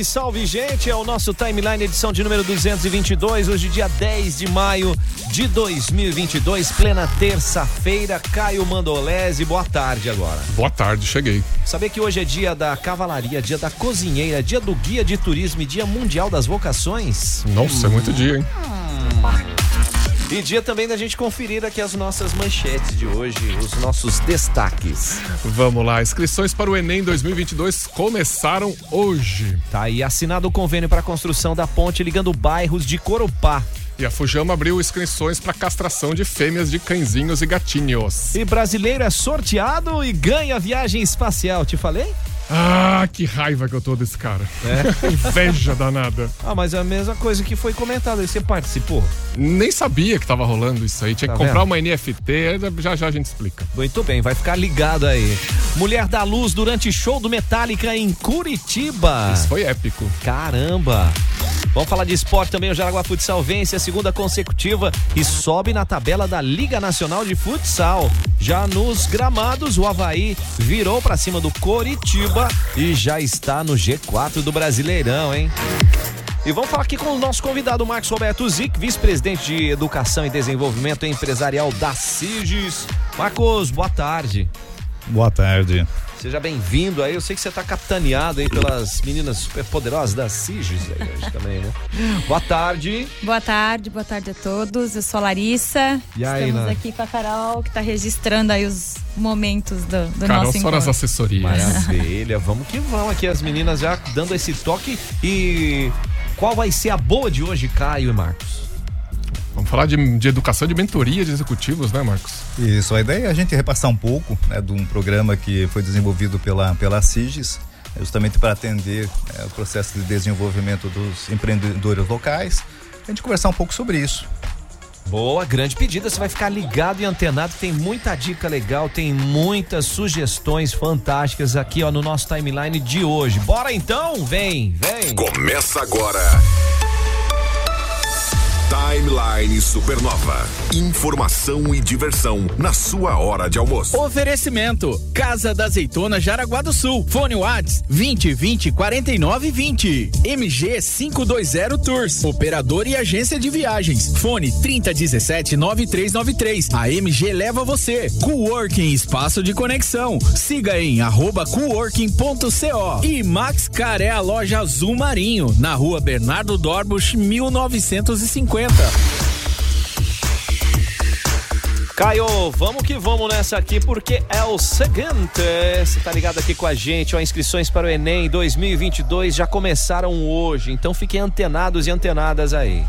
Salve, salve, gente! É o nosso timeline edição de número 222, hoje dia 10 de maio de 2022, plena terça-feira. Caio Mandolese, boa tarde agora. Boa tarde, cheguei. Saber que hoje é dia da cavalaria, dia da cozinheira, dia do guia de turismo e dia mundial das vocações? Nossa, hum. é muito dia, hein? E dia também da gente conferir aqui as nossas manchetes de hoje, os nossos destaques. Vamos lá, inscrições para o Enem 2022 começaram hoje. Tá aí assinado o convênio para a construção da ponte ligando bairros de Corupá. E a Fujama abriu inscrições para castração de fêmeas de cãezinhos e gatinhos. E brasileiro é sorteado e ganha viagem espacial, te falei? Ah, que raiva que eu tô desse cara. É? Inveja danada. Ah, mas é a mesma coisa que foi comentada aí. Você participou? Nem sabia que tava rolando isso aí. Tinha tá que comprar vendo? uma NFT, já já a gente explica. Muito bem, vai ficar ligado aí. Mulher da Luz durante show do Metallica em Curitiba. Isso foi épico. Caramba. Vamos falar de esporte também. O Jaraguá Futsal vence a segunda consecutiva e sobe na tabela da Liga Nacional de Futsal. Já nos gramados, o Havaí virou para cima do Coritiba e já está no G4 do Brasileirão, hein? E vamos falar aqui com o nosso convidado, Marcos Roberto Zic, vice-presidente de Educação e Desenvolvimento Empresarial da CIGES. Marcos, boa tarde. Boa tarde. Seja bem-vindo aí. Eu sei que você está capitaneado aí pelas meninas super poderosas da CIGES aí hoje também, né? Boa tarde. Boa tarde, boa tarde a todos. Eu sou a Larissa. E aí, Estamos né? aqui com a Carol, que está registrando aí os momentos do, do Carol nosso só nas assessorias. Maravilha. vamos que vamos aqui. As meninas já dando esse toque. E qual vai ser a boa de hoje, Caio e Marcos? Vamos falar de, de, educação de mentoria de executivos, né, Marcos? Isso, a ideia é a gente repassar um pouco né, de um programa que foi desenvolvido pela, pela CIGES, justamente para atender é, o processo de desenvolvimento dos empreendedores locais. A gente conversar um pouco sobre isso. Boa, grande pedida. Você vai ficar ligado e antenado. Tem muita dica legal, tem muitas sugestões fantásticas aqui ó, no nosso timeline de hoje. Bora então? Vem, vem. Começa agora. Timeline Supernova. Informação e diversão na sua hora de almoço. Oferecimento: Casa da Azeitona Jaraguá do Sul. Fone Whats 20 20 49 20. MG 520 Tours. Operador e agência de viagens. Fone 30 17 9393. A MG leva você. Coworking Espaço de Conexão. Siga em arroba coworking.co. E Max Car a loja azul marinho. Na rua Bernardo Dorbusch 1950. Caio, vamos que vamos nessa aqui, porque é o seguinte, você tá ligado aqui com a gente, ó, inscrições para o Enem 2022 já começaram hoje, então fiquem antenados e antenadas aí.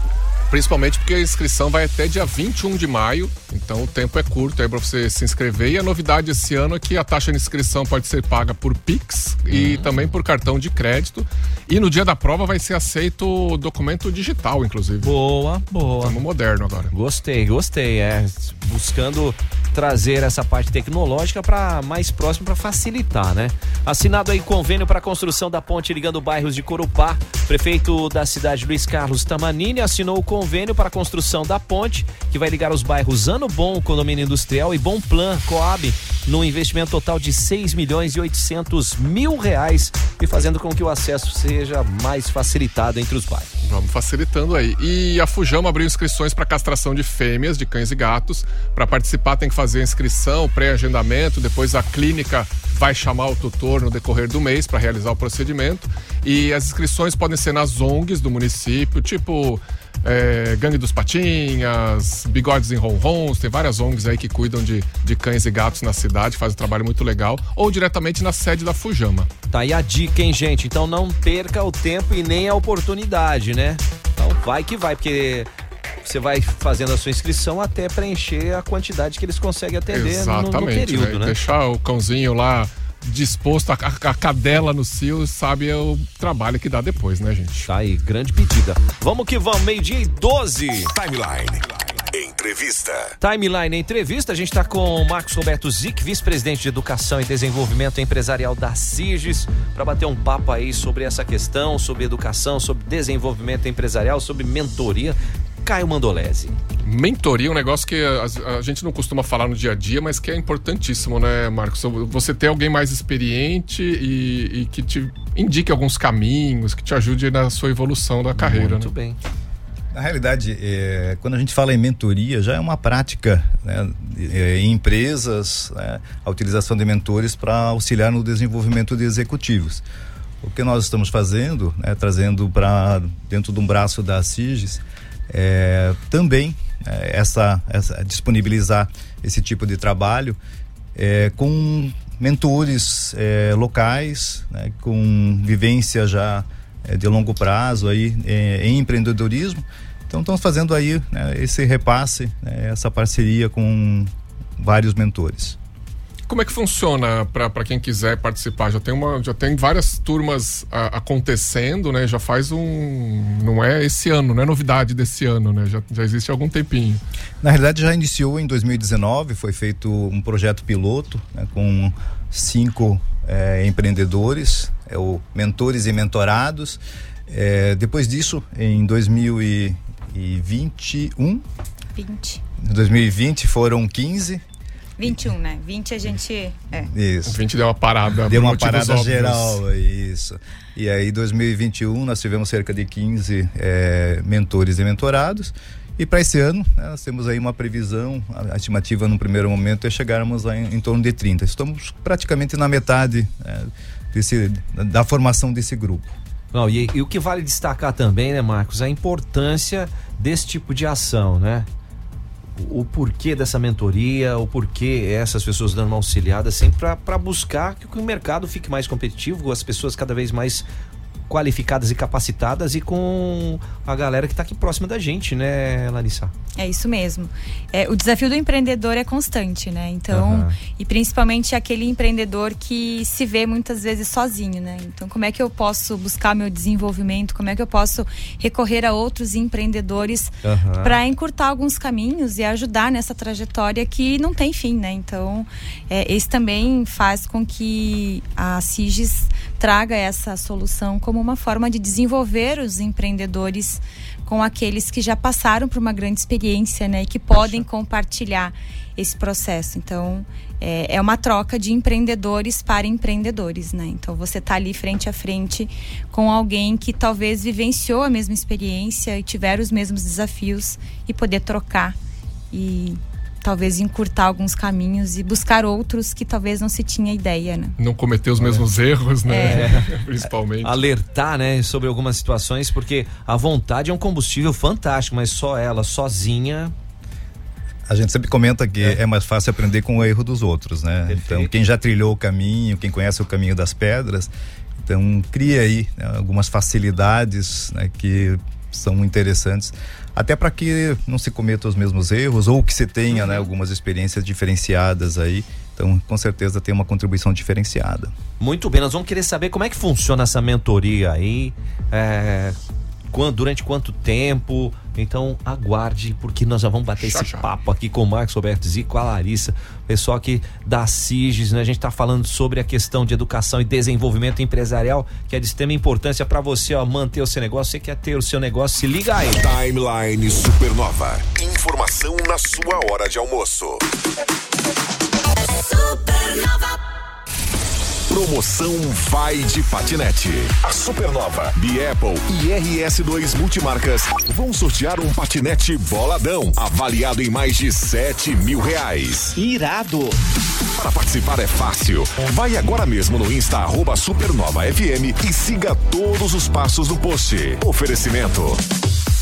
Principalmente porque a inscrição vai até dia 21 de maio, então o tempo é curto aí para você se inscrever. E a novidade esse ano é que a taxa de inscrição pode ser paga por Pix e Uhum. também por cartão de crédito. E no dia da prova vai ser aceito o documento digital, inclusive. Boa, boa. Estamos moderno agora. Gostei, gostei, é. Buscando trazer essa parte tecnológica para mais próximo para facilitar, né? Assinado aí convênio para construção da ponte ligando bairros de Corupá. Prefeito da cidade Luiz Carlos Tamanini assinou o convênio para a construção da ponte que vai ligar os bairros Ano Bom, Condomínio Industrial e Bom Plan, Coab, no investimento total de 6 milhões e 800 mil reais e fazendo com que o acesso seja mais facilitado entre os bairros. Vamos facilitando aí. E a Fujama abriu inscrições para castração de fêmeas, de cães e gatos. Para participar tem que fazer a inscrição, pré-agendamento, depois a clínica vai chamar o tutor no decorrer do mês para realizar o procedimento. E as inscrições podem ser nas ONGs do município, tipo é, Gangue dos Patinhas, Bigodes em Ronrons, tem várias ONGs aí que cuidam de, de cães e gatos na cidade, fazem um trabalho muito legal, ou diretamente na sede da Fujama. Tá aí a dica, hein, gente? Então não perca o tempo e nem a oportunidade, né? Então vai que vai, porque você vai fazendo a sua inscrição até preencher a quantidade que eles conseguem atender Exatamente, no, no período, né? né? Deixar o cãozinho lá disposto, a, a, cadela no cio, sabe o trabalho que dá depois, né, gente? Tá aí, grande pedida. Vamos que vamos, meio-dia e 12. Timeline. Entrevista. Timeline Entrevista, a gente está com o Marcos Roberto Zic, vice-presidente de Educação e Desenvolvimento Empresarial da CIGES, para bater um papo aí sobre essa questão, sobre educação, sobre desenvolvimento empresarial, sobre mentoria. Caio Mandolese. Mentoria é um negócio que a, a, gente não costuma falar no dia a dia, mas que é importantíssimo, né, Marcos? Você ter alguém mais experiente e, e que te indique alguns caminhos, que te ajude na sua evolução da carreira. Muito né? bem. Na realidade, é, quando a gente fala em mentoria, já é uma prática né, é, em empresas né, a utilização de mentores para auxiliar no desenvolvimento de executivos. O que nós estamos fazendo, né, trazendo para dentro de um braço da CIGES, é, também é, essa, essa, disponibilizar esse tipo de trabalho é, com mentores é, locais, né, com vivência já é, de longo prazo aí é, em empreendedorismo. Então estamos fazendo aí né, esse repasse, né, essa parceria com vários mentores. Como é que funciona para quem quiser participar? Já tem, uma, já tem várias turmas a, acontecendo, né? Já faz um. Não é esse ano, não é novidade desse ano, né? Já, já existe há algum tempinho. Na realidade, já iniciou em 2019, foi feito um projeto piloto né, com cinco é, empreendedores, é, o mentores e mentorados. É, depois disso, em 2021. 20. Em 2020 foram 15 21, né? 20 a gente. É. Isso. 20 deu uma parada. Deu uma parada óbvios. geral, isso. E aí, 2021, nós tivemos cerca de 15 é, mentores e mentorados. E para esse ano, né, nós temos aí uma previsão, a estimativa no primeiro momento é chegarmos em, em torno de 30. Estamos praticamente na metade é, desse, da formação desse grupo. Não, e, e, o que vale destacar também, né, Marcos, a importância desse tipo de ação, né? O porquê dessa mentoria, o porquê essas pessoas dando uma auxiliada, sempre para buscar que o mercado fique mais competitivo, as pessoas cada vez mais qualificadas e capacitadas e com a galera que está aqui próxima da gente, né, Larissa? É isso mesmo. É, o desafio do empreendedor é constante, né? Então, uhum. e principalmente aquele empreendedor que se vê muitas vezes sozinho, né? Então, como é que eu posso buscar meu desenvolvimento? Como é que eu posso recorrer a outros empreendedores uhum. para encurtar alguns caminhos e ajudar nessa trajetória que não tem fim, né? Então, é, esse também faz com que a CIGES traga essa solução como uma forma de desenvolver os empreendedores com aqueles que já passaram por uma grande experiência, né, e que podem compartilhar esse processo. Então, é, é uma troca de empreendedores para empreendedores, né? Então, você está ali frente a frente com alguém que talvez vivenciou a mesma experiência e tiver os mesmos desafios e poder trocar e talvez encurtar alguns caminhos e buscar outros que talvez não se tinha ideia, né? Não cometer os mesmos é. erros, né? É. Principalmente. Alertar, né, sobre algumas situações, porque a vontade é um combustível fantástico, mas só ela, sozinha, a gente sempre comenta que é. é, mais fácil aprender com o erro dos outros, né? Perfeito. Então, quem já trilhou o caminho, quem conhece o caminho das pedras, então cria aí né, algumas facilidades né, que são interessantes até para que não se cometa os mesmos erros ou que se tenha né, algumas experiências diferenciadas aí. Então, com certeza tem uma contribuição diferenciada. Muito bem, nós vamos querer saber como é que funciona essa mentoria aí. É, quando, durante quanto tempo. Então aguarde, porque nós já vamos bater esse papo aqui com o Marcos Roberto e com a Larissa, pessoal aqui da CIGES, né? A gente está falando sobre a questão de educação e desenvolvimento empresarial, que é de extrema importância para você ó, manter o seu negócio. Você quer ter o seu negócio, se liga aí. Timeline Supernova. Informação na sua hora de almoço. Supernova. Promoção Vai de Patinete. A Supernova, Apple e RS2 Multimarcas vão sortear um patinete boladão, avaliado em mais de 7 mil reais. Irado! Para participar é fácil. Vai agora mesmo no Insta arroba Supernova FM e siga todos os passos do post. Oferecimento.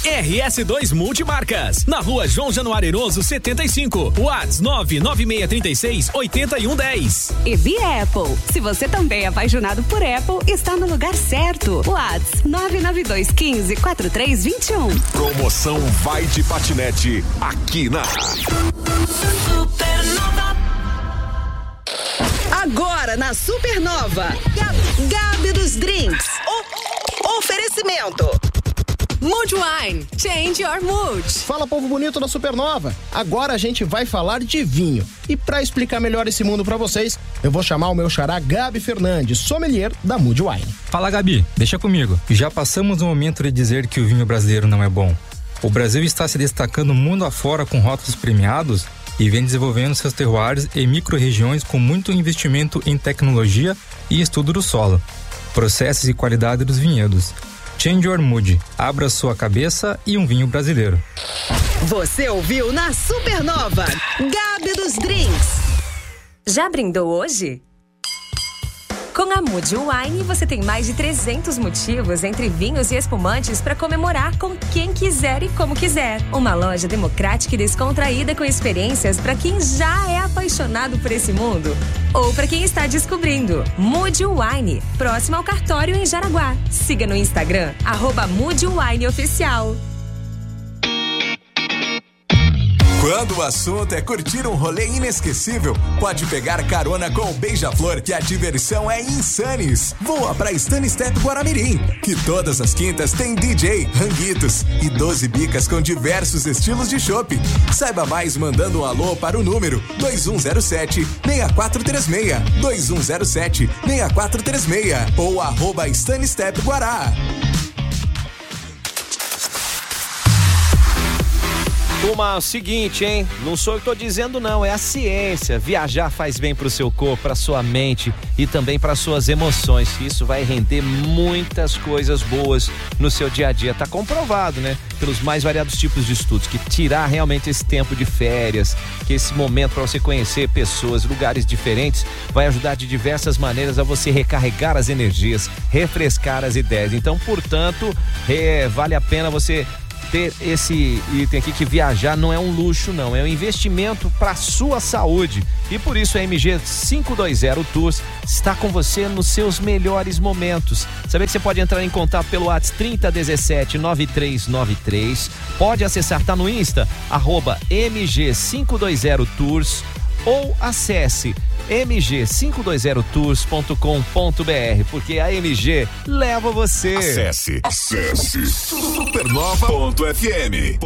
RS2 Multimarcas, na rua João Januário Eroso 75, Whats 99636 8110. E Via Apple, se você também é apaixonado por Apple, está no lugar certo. Whats 99215 4321. Promoção Vai de Patinete aqui na Supernova. Agora na Supernova, Gabi dos Drinks. O oferecimento. Mood Wine, change your mood. Fala povo bonito da Supernova. Agora a gente vai falar de vinho. E para explicar melhor esse mundo para vocês, eu vou chamar o meu xará Gabi Fernandes, sommelier da Mood Wine. Fala Gabi, deixa comigo. Já passamos o momento de dizer que o vinho brasileiro não é bom. O Brasil está se destacando mundo afora com rótulos premiados e vem desenvolvendo seus terroirs em micro-regiões com muito investimento em tecnologia e estudo do solo, processos e qualidade dos vinhedos. Change your mood, abra sua cabeça e um vinho brasileiro. Você ouviu na Supernova, Gabi dos Drinks. Já brindou hoje? Com a Mood Wine, você tem mais de 300 motivos entre vinhos e espumantes para comemorar com quem quiser e como quiser. Uma loja democrática e descontraída com experiências para quem já é apaixonado por esse mundo ou para quem está descobrindo. Mood Wine, próximo ao cartório em Jaraguá. Siga no Instagram, arroba Wine Oficial. Quando o assunto é curtir um rolê inesquecível, pode pegar carona com o Beija-Flor, que a diversão é insanes. Voa pra Step Guaramirim, que todas as quintas tem DJ, ranguitos e 12 bicas com diversos estilos de chopp. Saiba mais mandando um alô para o número 2107 6436 2107 6436 ou arroba Step Guará. Turma, o seguinte, hein? Não sou eu que tô dizendo não, é a ciência. Viajar faz bem pro seu corpo, pra sua mente e também para suas emoções. Isso vai render muitas coisas boas no seu dia a dia. Tá comprovado, né? Pelos mais variados tipos de estudos que tirar realmente esse tempo de férias, que esse momento para você conhecer pessoas, lugares diferentes, vai ajudar de diversas maneiras a você recarregar as energias, refrescar as ideias. Então, portanto, é, vale a pena você ter esse item aqui que viajar não é um luxo, não, é um investimento para sua saúde. E por isso a MG 520 Tours está com você nos seus melhores momentos. Saber que você pode entrar em contato pelo WhatsApp 3017 9393. Pode acessar, tá no Insta, arroba MG 520 Tours ou acesse mg520tours.com.br, porque a MG leva você. Acesse, acesse supernova.fm.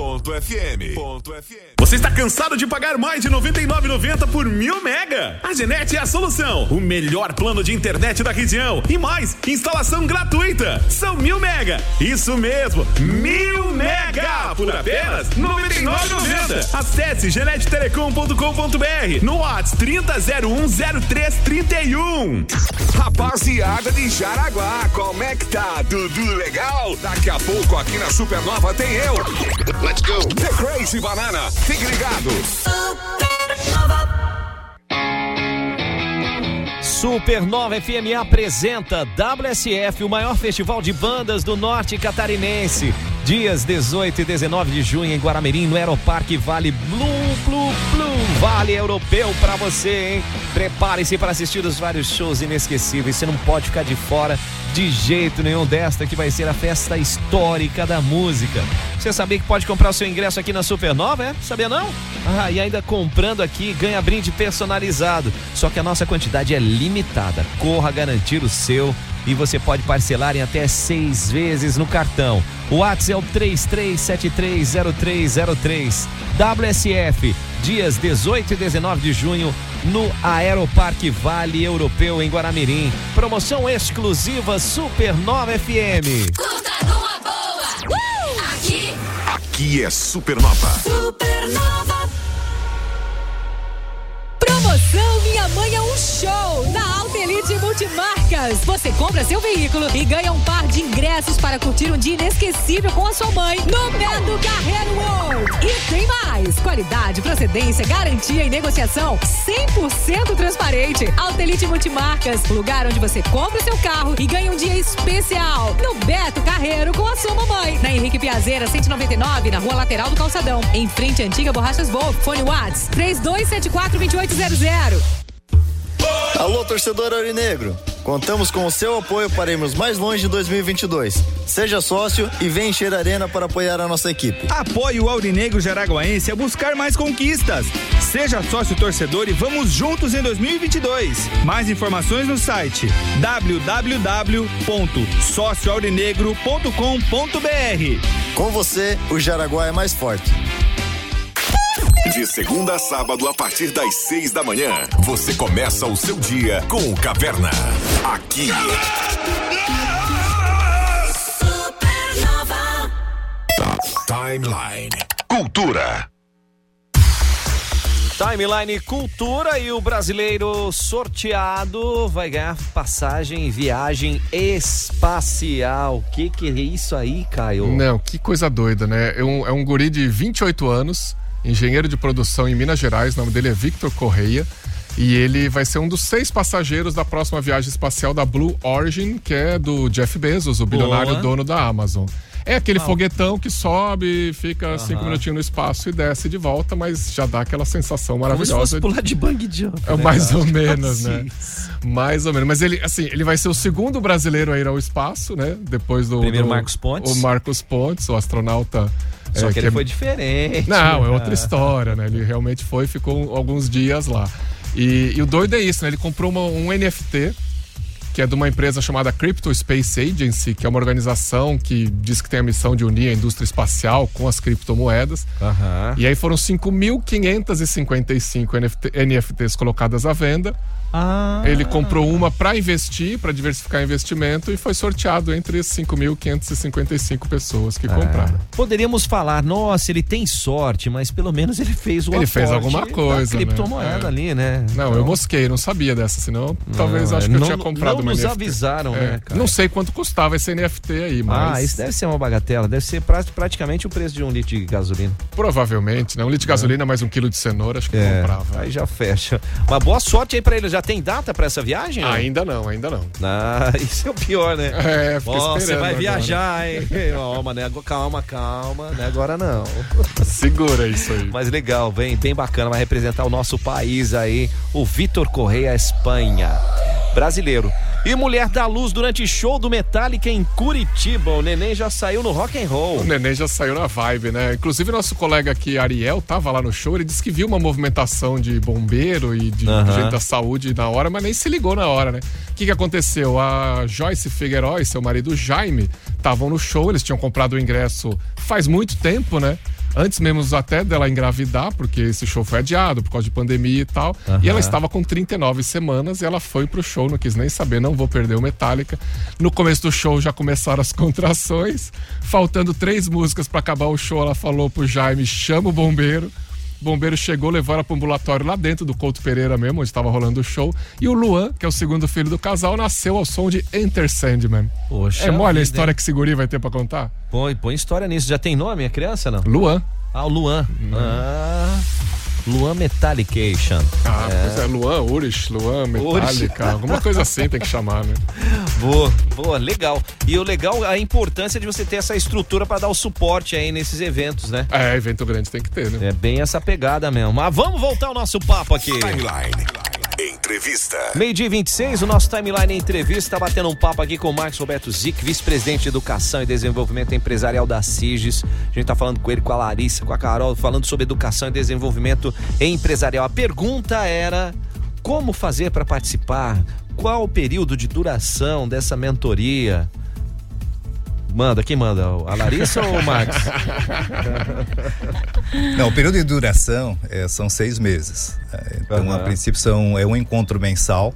Você está cansado de pagar mais de 99,90 por mil mega? A Genete é a solução. O melhor plano de internet da região e mais instalação gratuita. São mil mega. Isso mesmo, mil mega por apenas 99,90. Acesse genetetelecom.com.br no WhatsApp 30010330 31. Rapaziada de Jaraguá, como é que tá? Tudo legal? Daqui a pouco aqui na Supernova tem eu. Let's go. The Crazy Banana. Fique ligado. Supernova FM apresenta WSF, o maior festival de bandas do norte catarinense. Dias 18 e 19 de junho em Guaramirim, no Aeroparque Vale Blue, Blue, Blue. Vale Europeu para você, hein? Prepare-se para assistir os vários shows inesquecíveis. Você não pode ficar de fora de jeito nenhum desta que vai ser a festa histórica da música. Você sabia que pode comprar o seu ingresso aqui na Supernova, é? Sabia não? Ah, e ainda comprando aqui ganha brinde personalizado. Só que a nossa quantidade é limitada. Corra garantir o seu e você pode parcelar em até seis vezes no cartão. O WhatsApp é o 33730303. WSF, dias 18 e 19 de junho, no Aeroparque Vale Europeu em Guaramirim. Promoção exclusiva Supernova FM. Curta numa boa. Uh! Aqui. Aqui é Supernova. Supernova. Promoção Minha Mãe é um Show na Alta Elite Multimarcas. Você compra seu veículo e ganha um par de ingressos para curtir um dia inesquecível com a sua mãe no Beto Carreiro World. E tem mais: qualidade, procedência, garantia e negociação 100% transparente. Alta Elite Multimarcas, lugar onde você compra seu carro e ganha um dia especial no Beto Carreiro com a sua mamãe. Na Henrique Piazeira 199, na rua lateral do Calçadão, em frente à antiga Borrachas Wolf. Fone Whats 3274 2800 Alô, torcedor aurinegro. Contamos com o seu apoio para irmos mais longe em 2022. Seja sócio e vem encher a arena para apoiar a nossa equipe. Apoie o Aurinegro Jaraguaense a buscar mais conquistas. Seja sócio torcedor e vamos juntos em 2022. Mais informações no site www.socioaurinegro.com.br. Com você, o Jaraguá é mais forte. De segunda a sábado, a partir das seis da manhã, você começa o seu dia com o Caverna. Aqui. Tá Timeline. Cultura. Timeline Cultura e o brasileiro sorteado vai ganhar passagem, viagem espacial. O que, que é isso aí, Caio? Não, que coisa doida, né? É um, é um guri de 28 anos, engenheiro de produção em Minas Gerais, o nome dele é Victor Correia. E ele vai ser um dos seis passageiros da próxima viagem espacial da Blue Origin, que é do Jeff Bezos, o bilionário Boa. dono da Amazon. É aquele Ah. foguetão que sobe, fica cinco minutinhos no espaço e desce de volta, mas já dá aquela sensação Como se maravilhosa. fosse pular de bang jump. É né, mais cara? ou menos, né? Mais ou menos. Mas ele, assim, ele vai ser o segundo brasileiro a ir ao espaço, né? Depois do. Primeiro do- Marcos Pontes. O Marcos Pontes, o astronauta. Só é, que ele foi diferente. Não, é outra história, né? Ele realmente foi, ficou alguns dias lá. E, e o doido é isso, né? Ele comprou uma- um NFT que é de uma empresa chamada Crypto Space Agency, que é uma organização que diz que tem a missão de unir a indústria espacial com as criptomoedas. Aham. E aí foram 5.555 NFT, NFTs colocadas à venda. Ah. Ele comprou uma para investir, para diversificar investimento e foi sorteado entre as 5.555 pessoas que compraram. Poderíamos falar, nossa, ele tem sorte, mas pelo menos ele fez o Ele fez alguma coisa, né? criptomoeda É. ali, né? Não, Então- eu mosquei, não sabia dessa, senão talvez Não, acho que eu não- tinha comprado não uma nos NFT. avisaram, É, né, cara? Não sei quanto custava esse NFT aí, mas Ah, isso deve ser uma bagatela. Deve ser pra- praticamente o preço de um litro de gasolina. provavelmente, né? Um litro de gasolina mais um quilo de cenoura, acho que É, comprava. aí já fecha. Uma boa sorte aí pra ele. Já tem data pra essa viagem? Ainda não, ainda não. Ah, isso é o pior, né? É, fiquei Ó, você vai agora. viajar, hein? Calma, né? Calma, calma, né? Agora não. Segura isso aí. Mas legal, bem, bem bacana. Vai representar o nosso país aí, o Vitor Correia, Espanha. Brasileiro. E Mulher da Luz durante show do Metallica em Curitiba. O neném já saiu no rock and roll. O neném já saiu na vibe, né? Inclusive, nosso colega aqui, Ariel, tava lá no show, ele disse que viu uma movimentação de bombeiro e de Aham. gente da saúde na hora, mas nem se ligou na hora, né? O que, que aconteceu? A Joyce Figueiredo e seu marido Jaime estavam no show, eles tinham comprado o ingresso faz muito tempo, né? Antes mesmo até dela engravidar, porque esse show foi adiado por causa de pandemia e tal. Aham. E ela estava com 39 semanas e ela foi pro show, não quis nem saber, não vou perder o Metallica. No começo do show já começaram as contrações. Faltando três músicas para acabar o show, ela falou pro Jaime: chama o bombeiro. O bombeiro chegou, levou ela pro ambulatório lá dentro do Couto Pereira mesmo, onde estava rolando o show. E o Luan, que é o segundo filho do casal, nasceu ao som de Enter Sandman. Poxa é mole a história hein? que esse guri vai ter pra contar? Põe, põe história nisso. Já tem nome a criança, não? Luan. Ah, o Luan. Ah, Luan Metallication. Ah, pois é, Luan, Urish, Luan, Metallica, alguma coisa assim tem que chamar, né? Boa, boa, legal. E o legal, a importância de você ter essa estrutura para dar o suporte aí nesses eventos, né? É, evento grande tem que ter, né? É bem essa pegada mesmo. Mas vamos voltar ao nosso papo aqui. Timeline. Entrevista. Meio dia 26, o nosso timeline entrevista batendo um papo aqui com o Marcos Roberto Zic, vice-presidente de Educação e Desenvolvimento Empresarial da CIGES. A gente tá falando com ele, com a Larissa, com a Carol, falando sobre educação e desenvolvimento empresarial. A pergunta era como fazer para participar? Qual o período de duração dessa mentoria? Manda, quem manda? A Larissa ou o Marcos? Não, o período de duração é, são seis meses. É, Então, Aham. a princípio, são, é um encontro mensal.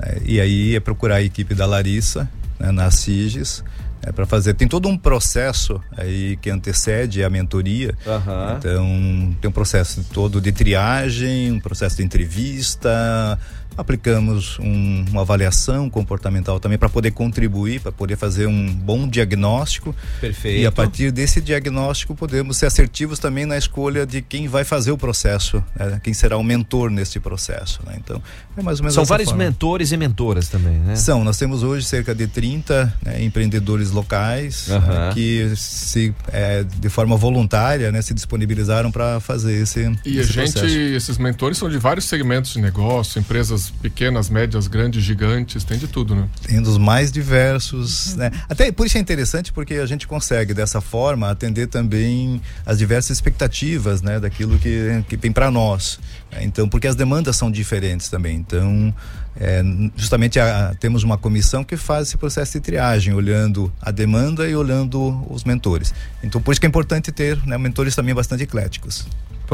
é, e aí é procurar a equipe da Larissa, né, na CIGES, é, para fazer. Tem todo um processo aí que antecede a mentoria. Aham. Então, tem um processo todo de triagem, um processo de entrevista. Aplicamos um- uma avaliação comportamental também para poder contribuir, para poder fazer um bom diagnóstico. Perfeito. E a partir desse diagnóstico podemos ser assertivos também na escolha de quem vai fazer o processo, né? quem será o mentor nesse processo. né? Então, é mais ou menos São vários forma. mentores e mentoras também, né? São, nós temos hoje cerca de 30 né, empreendedores locais né, que se, é, de forma voluntária né, se disponibilizaram para fazer esse, E a esse gente, processo. esses mentores são de vários segmentos de negócio, empresas pequenas, médias, grandes, gigantes, tem de tudo, né? Tem dos mais diversos, né? Até por isso é interessante porque a gente consegue dessa forma atender também as diversas expectativas, né, daquilo que que tem para nós. Então, porque as demandas são diferentes também. Então, é, justamente a- temos uma comissão que faz esse processo de triagem, olhando a demanda e olhando os mentores. Então, por isso que é importante ter né, mentores também bastante ecléticos.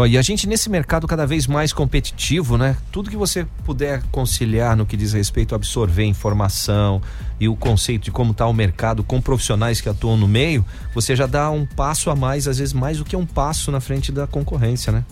E a gente nesse mercado cada vez mais competitivo, né? Tudo que você puder conciliar no que diz respeito a absorver informação e o conceito de como está o mercado com profissionais que atuam no meio, você já dá um passo a mais, às vezes mais do que um passo na frente da concorrência, né?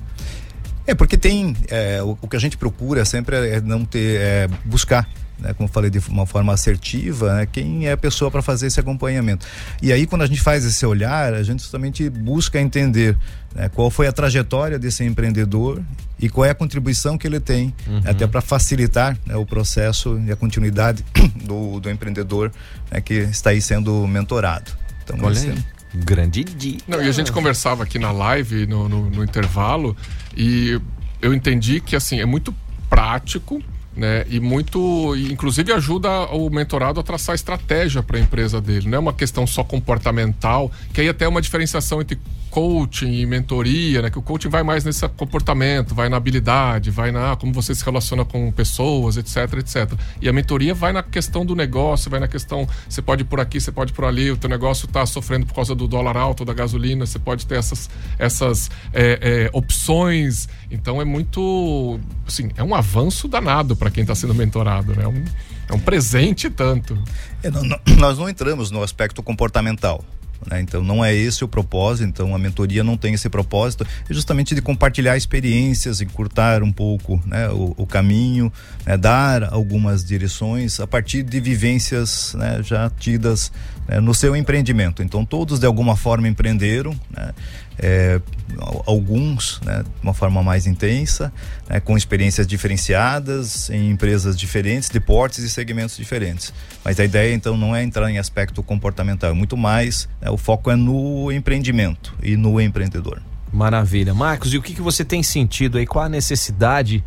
É, porque tem. é, o, o que a gente procura sempre é não ter. é, buscar. Né, como eu falei, de uma forma assertiva, né, quem é a pessoa para fazer esse acompanhamento. E aí, quando a gente faz esse olhar, a gente justamente busca entender né, qual foi a trajetória desse empreendedor e qual é a contribuição que ele tem, Uhum. até para facilitar né, o processo e a continuidade do, do empreendedor né, que está aí sendo mentorado. Então, Olha esse- aí. Grande dica. Não, e a gente conversava aqui na live, no, no, no intervalo, e eu entendi que assim, é muito prático. Né? E muito, inclusive ajuda o mentorado a traçar estratégia para a empresa dele. Não é uma questão só comportamental, que aí até é uma diferenciação entre coaching e mentoria, né? Que o coaching vai mais nesse comportamento, vai na habilidade, vai na como você se relaciona com pessoas, etc, etc. E a mentoria vai na questão do negócio, vai na questão, você pode ir por aqui, você pode ir por ali, o teu negócio está sofrendo por causa do dólar alto, da gasolina, você pode ter essas, essas é, é, opções. Então é muito, assim, é um avanço danado para quem está sendo mentorado, né? É um, é um presente tanto. É, não- não- nós não entramos no aspecto comportamental. né? Então não é esse o propósito, então a mentoria não tem esse propósito, é justamente de compartilhar experiências, encurtar um pouco né, o, o caminho, né, dar algumas direções a partir de vivências né, já tidas né, no seu empreendimento. Então todos de alguma forma empreenderam, né, é, al- alguns né, de uma forma mais intensa, né, com experiências diferenciadas em empresas diferentes, de portes e segmentos diferentes. Mas a ideia então não é entrar em aspecto comportamental, é muito mais né, o foco é no empreendimento e no empreendedor. Maravilha. Marcos, e o que, que você tem sentido aí? Qual a necessidade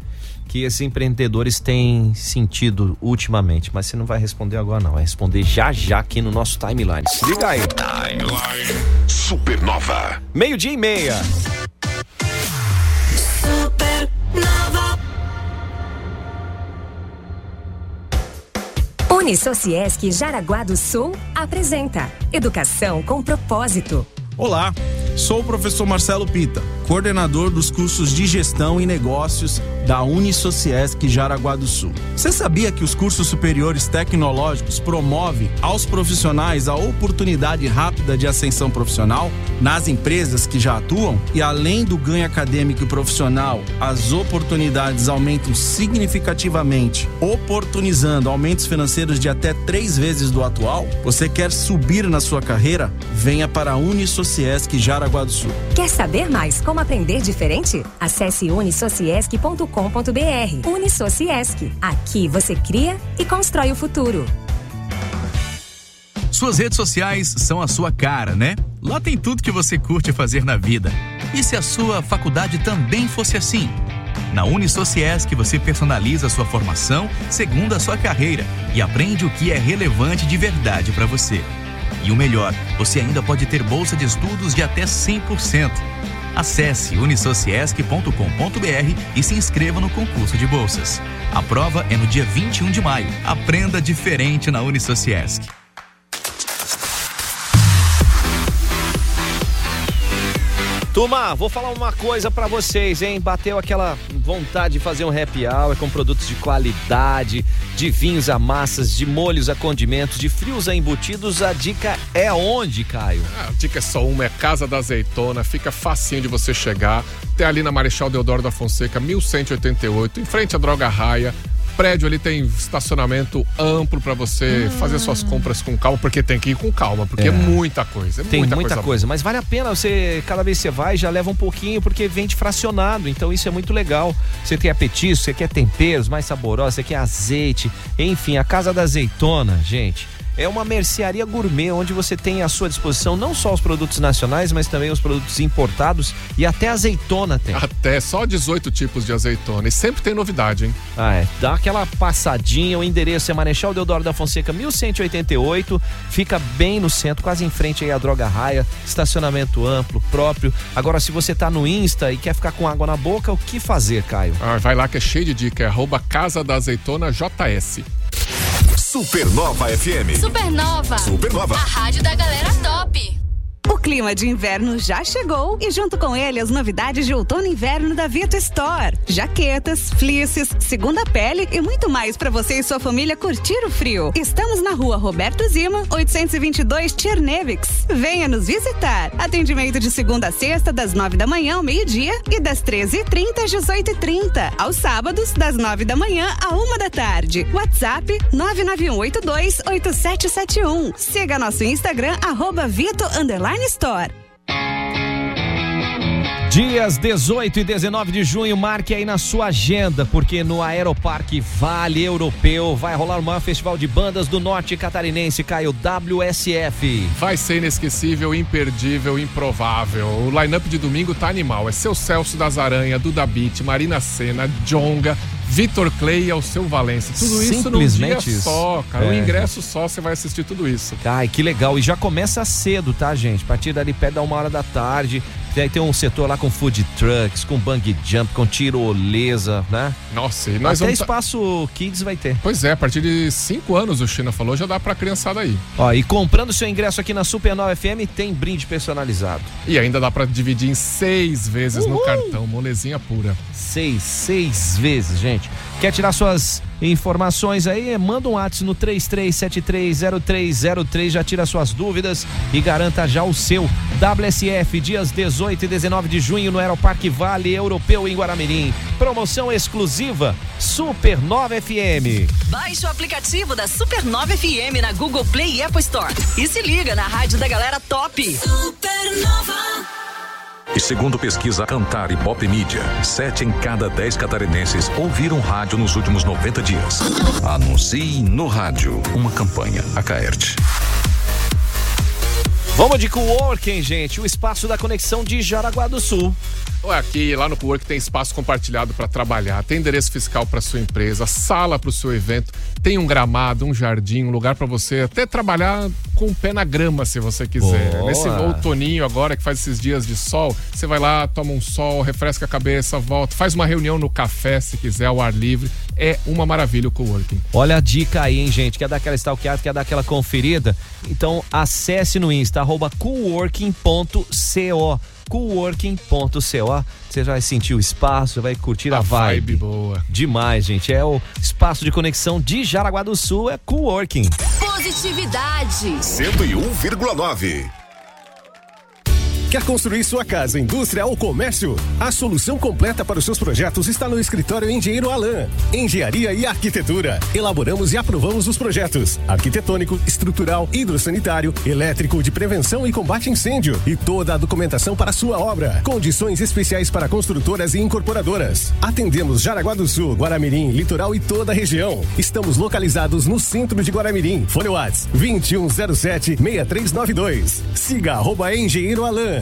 que esses empreendedores têm sentido ultimamente? Mas você não vai responder agora, não. Vai responder já já aqui no nosso timeline. Se liga aí. Timeline Supernova. Meio-dia e meia. Unisociesc Jaraguá do Sul apresenta Educação com Propósito. Olá, sou o professor Marcelo Pita, coordenador dos cursos de Gestão e Negócios da Unisociesc Jaraguá do Sul. Você sabia que os cursos superiores tecnológicos promovem aos profissionais a oportunidade rápida de ascensão profissional nas empresas que já atuam? E além do ganho acadêmico e profissional, as oportunidades aumentam significativamente, oportunizando aumentos financeiros de até três vezes do atual? Você quer subir na sua carreira? Venha para a Unisociesc Jaraguá do Sul. Quer saber mais como aprender diferente? Acesse unisociesc.com.br. Unisociesc. Aqui você cria e constrói o futuro. Suas redes sociais são a sua cara, né? Lá tem tudo que você curte fazer na vida. E se a sua faculdade também fosse assim? Na Unisociesc você personaliza a sua formação segundo a sua carreira e aprende o que é relevante de verdade para você. E o melhor, você ainda pode ter bolsa de estudos de até 100%. Acesse unisociesc.com.br e se inscreva no concurso de bolsas. A prova é no dia 21 de maio. Aprenda diferente na Unisociesc. Turma, vou falar uma coisa pra vocês, hein? Bateu aquela vontade de fazer um happy hour com produtos de qualidade, de vinhos a massas, de molhos a condimentos, de frios a embutidos. A dica é onde, Caio? A dica é só uma, é Casa da Azeitona, fica facinho de você chegar. Tem ali na Marechal Deodoro da Fonseca, 1188, em frente à Droga Raia. Prédio ali tem estacionamento amplo pra você fazer suas compras com calma, porque tem que ir com calma, porque é, É. muita coisa. É Tem muita, muita, coisa, mas vale a pena você, cada vez que você vai, já leva um pouquinho, porque vende fracionado, então isso é muito legal. Você quer petisco, você quer temperos mais saborosos, você quer azeite, enfim, a Casa da Azeitona, gente. É uma mercearia gourmet onde você tem à sua disposição não só os produtos nacionais, mas também os produtos importados e até azeitona tem. Até só 18 tipos de azeitona. E sempre tem novidade, hein? Ah, é. Dá aquela passadinha, o endereço é Marechal Deodoro da Fonseca, 1188. Fica bem no centro, quase em frente aí à Droga Raia. Estacionamento amplo, próprio. Agora, se você tá no Insta e quer ficar com água na boca, o que fazer, Caio? Ah, vai lá que é cheio de dica, é arroba Casa da Azeitona JS. Supernova FM. Supernova. Supernova. A rádio da galera top. O clima de inverno já chegou e junto com ele as novidades de outono e inverno da Vito Store. Jaquetas, fleeces, segunda pele e muito mais para você e sua família curtir o frio. Estamos na rua Roberto Zima, 822 Tchernevix. Venha nos visitar. Atendimento de segunda a sexta, das nove da manhã ao meio-dia e das 13h30 às 18h30. Aos sábados, das nove da manhã à uma da tarde. WhatsApp 991828771. Siga nosso Instagram, arroba Vito Underline Store. Dias 18 e 19 de junho, marque aí na sua agenda, porque no Aeroparque Vale Europeu vai rolar o maior festival de bandas do norte catarinense, Caio WSF. Vai ser inesquecível, imperdível, improvável. O line-up de domingo tá animal. É seu Celso das Aranha, Duda Beat, Marina Senna, Jonga, Vitor Clay e Alceu Valença. Tudo isso num dia isso. só, cara. É. Um ingresso só, você vai assistir tudo isso. Ai, que legal. E já começa cedo, tá, gente? A partir dali perto da uma hora da tarde. Aí tem um setor lá com food trucks, com bungee jump, com tirolesa, né? Nossa, e nós Até tá- espaço kids vai ter. Pois é, a partir de 5 anos o China falou, já dá pra criançada aí. Ó, e comprando seu ingresso aqui na Supernova FM tem brinde personalizado. E ainda dá pra dividir em seis vezes no cartão, molezinha pura. Seis, seis vezes, gente. Quer tirar suas informações aí? Manda um WhatsApp no 33730303, já tira suas dúvidas e garanta já o seu. WSF, dias 18 e 19 de junho no Aeroparque Vale Europeu em Guaramirim. Promoção exclusiva Supernova FM. Baixe o aplicativo da Supernova FM na Google Play e Apple Store. E se liga na rádio da galera top. E segundo pesquisa Cantar e Pop Mídia, sete em cada dez catarinenses ouviram rádio nos últimos 90 dias. Anuncie no rádio uma campanha. A Caerte. Vamos de coworking, gente. O espaço da conexão de Jaraguá do Sul. Ué, Aqui lá no Cowork tem espaço compartilhado para trabalhar, tem endereço fiscal para sua empresa, sala para o seu evento, tem um gramado, um jardim, um lugar para você até trabalhar com o pé na grama, se você quiser. Boa. Nesse outoninho agora que faz esses dias de sol, você vai lá, toma um sol, refresca a cabeça, volta, faz uma reunião no café, se quiser, ao ar livre. É uma maravilha o coworking. Olha a dica aí, hein, gente. Quer dar aquela stalkeada, quer dar aquela conferida? Então acesse no Insta, arroba coworking.co coworking.co. Você vai sentir o espaço, vai curtir a, A vibe. vibe boa. Demais, gente. É o espaço de conexão de Jaraguá do Sul, é coworking. Positividade. 101,9. Quer construir sua casa, indústria ou comércio? A solução completa para os seus projetos está no escritório Engenheiro Alan. Engenharia e Arquitetura. Elaboramos e aprovamos os projetos: arquitetônico, estrutural, hidrossanitário, elétrico, de prevenção e combate a incêndio e toda a documentação para sua obra. Condições especiais para construtoras e incorporadoras. Atendemos Jaraguá do Sul, Guaramirim, Litoral e toda a região. Estamos localizados no centro de Guaramirim. Fone Whats 2107 6392. Siga arroba Engenheiro Alan.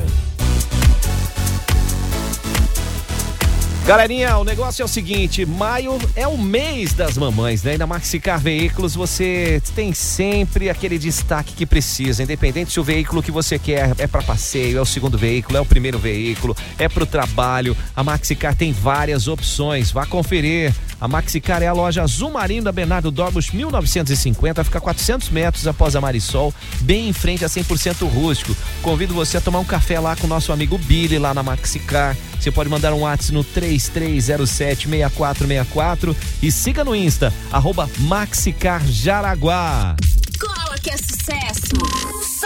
Galerinha, o negócio é o seguinte: maio é o mês das mamães, né? E na Maxicar Veículos você tem sempre aquele destaque que precisa, independente se o veículo que você quer é para passeio, é o segundo veículo, é o primeiro veículo, é para o trabalho. A Maxicar tem várias opções. Vá conferir. A Maxicar é a loja Azul Marinho da Bernardo Dorbos 1950, fica a 400 metros após a Marisol, bem em frente a 100% rústico. Convido você a tomar um café lá com o nosso amigo Billy lá na Maxicar. Você pode mandar um WhatsApp no 3307-6464 e siga no Insta, arroba Maxicar Jaraguá. Cola que é sucesso.